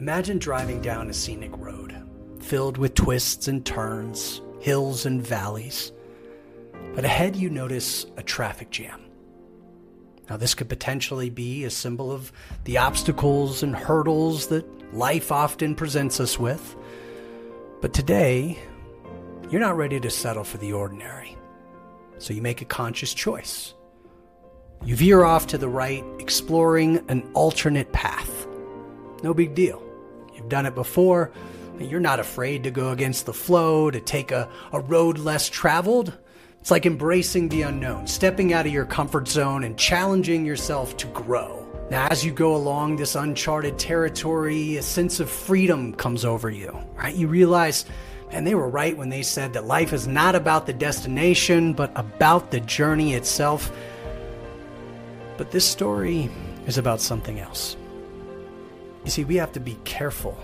Imagine driving down a scenic road filled with twists and turns, hills and valleys. But ahead you notice a traffic jam. Now, this could potentially be a symbol of the obstacles and hurdles that life often presents us with. But today, you're not ready to settle for the ordinary. So you make a conscious choice. You veer off to the right, exploring an alternate path. No big deal. You've done it before. You're not afraid to go against the flow, to take a, a road less traveled. It's like embracing the unknown, stepping out of your comfort zone and challenging yourself to grow. Now, as you go along this uncharted territory, a sense of freedom comes over you, right? You realize, and they were right when they said that life is not about the destination, but about the journey itself. But this story is about something else. You see, we have to be careful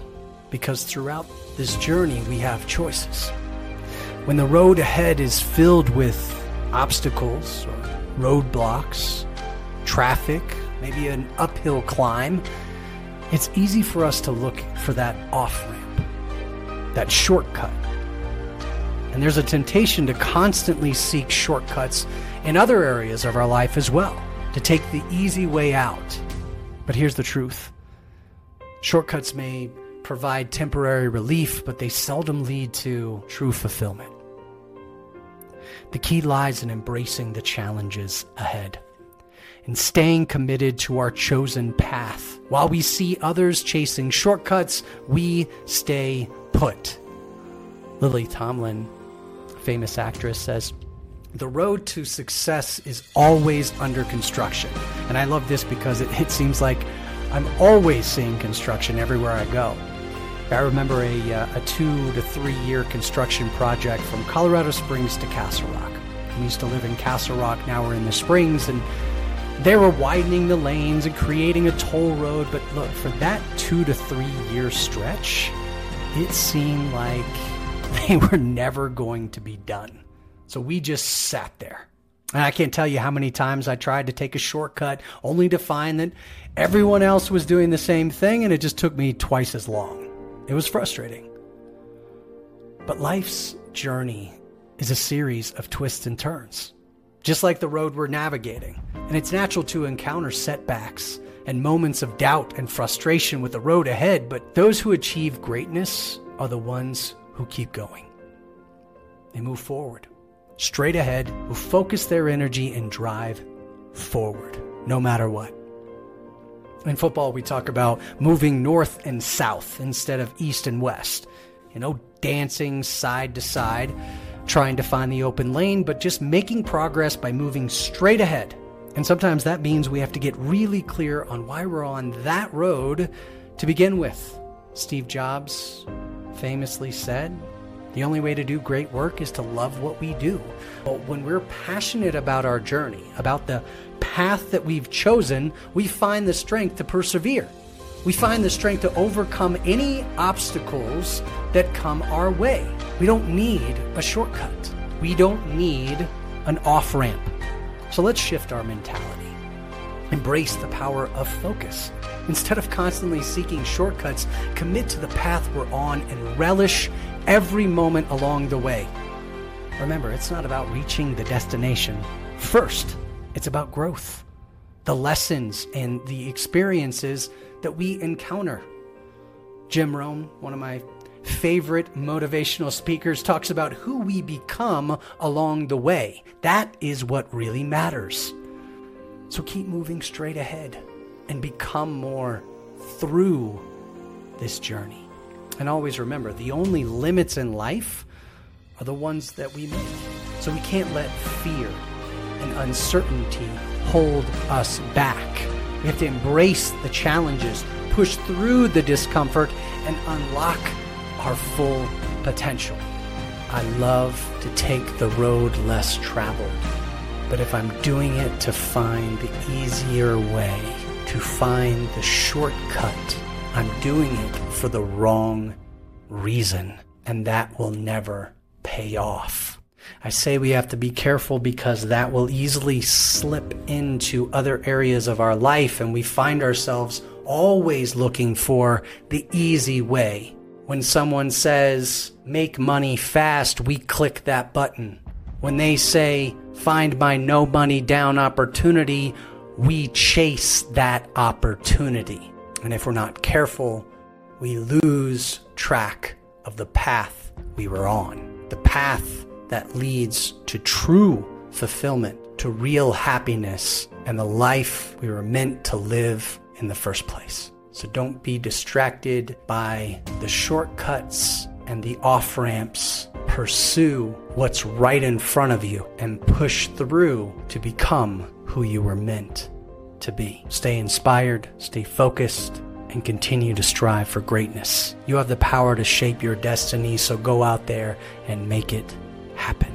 because throughout this journey we have choices. When the road ahead is filled with obstacles or roadblocks, traffic, maybe an uphill climb, it's easy for us to look for that off ramp, that shortcut. And there's a temptation to constantly seek shortcuts in other areas of our life as well, to take the easy way out. But here's the truth shortcuts may provide temporary relief, but they seldom lead to true fulfillment. The key lies in embracing the challenges ahead and staying committed to our chosen path. While we see others chasing shortcuts, we stay put. Lily Tomlin, famous actress, says, the road to success is always under construction. And I love this because it, it seems like I'm always seeing construction everywhere I go. I remember a, uh, a two to three year construction project from Colorado Springs to Castle Rock. We used to live in Castle Rock, now we're in the Springs, and they were widening the lanes and creating a toll road. But look, for that two to three year stretch, it seemed like they were never going to be done. So we just sat there. And I can't tell you how many times I tried to take a shortcut only to find that everyone else was doing the same thing and it just took me twice as long. It was frustrating. But life's journey is a series of twists and turns, just like the road we're navigating. And it's natural to encounter setbacks and moments of doubt and frustration with the road ahead, but those who achieve greatness are the ones who keep going. They move forward, straight ahead, who focus their energy and drive forward, no matter what. In football, we talk about moving north and south instead of east and west. You know, dancing side to side, trying to find the open lane, but just making progress by moving straight ahead. And sometimes that means we have to get really clear on why we're on that road to begin with. Steve Jobs famously said, The only way to do great work is to love what we do. But when we're passionate about our journey, about the path that we've chosen, we find the strength to persevere. We find the strength to overcome any obstacles that come our way. We don't need a shortcut. We don't need an off ramp. So let's shift our mentality. Embrace the power of focus. Instead of constantly seeking shortcuts, commit to the path we're on and relish every moment along the way. Remember, it's not about reaching the destination first. It's about growth, the lessons and the experiences that we encounter. Jim Rohn, one of my favorite motivational speakers, talks about who we become along the way. That is what really matters. So keep moving straight ahead and become more through this journey. And always remember the only limits in life are the ones that we make. So we can't let fear and uncertainty hold us back. We have to embrace the challenges, push through the discomfort, and unlock our full potential. I love to take the road less traveled, but if I'm doing it to find the easier way, to find the shortcut, I'm doing it for the wrong reason, and that will never pay off. I say we have to be careful because that will easily slip into other areas of our life and we find ourselves always looking for the easy way. When someone says, make money fast, we click that button. When they say, find my no money down opportunity, we chase that opportunity. And if we're not careful, we lose track of the path we were on, the path that leads to true fulfillment, to real happiness, and the life we were meant to live in the first place. So don't be distracted by the shortcuts and the off ramps. Pursue what's right in front of you and push through to become who you were meant to be. Stay inspired, stay focused, and continue to strive for greatness. You have the power to shape your destiny, so go out there and make it happen.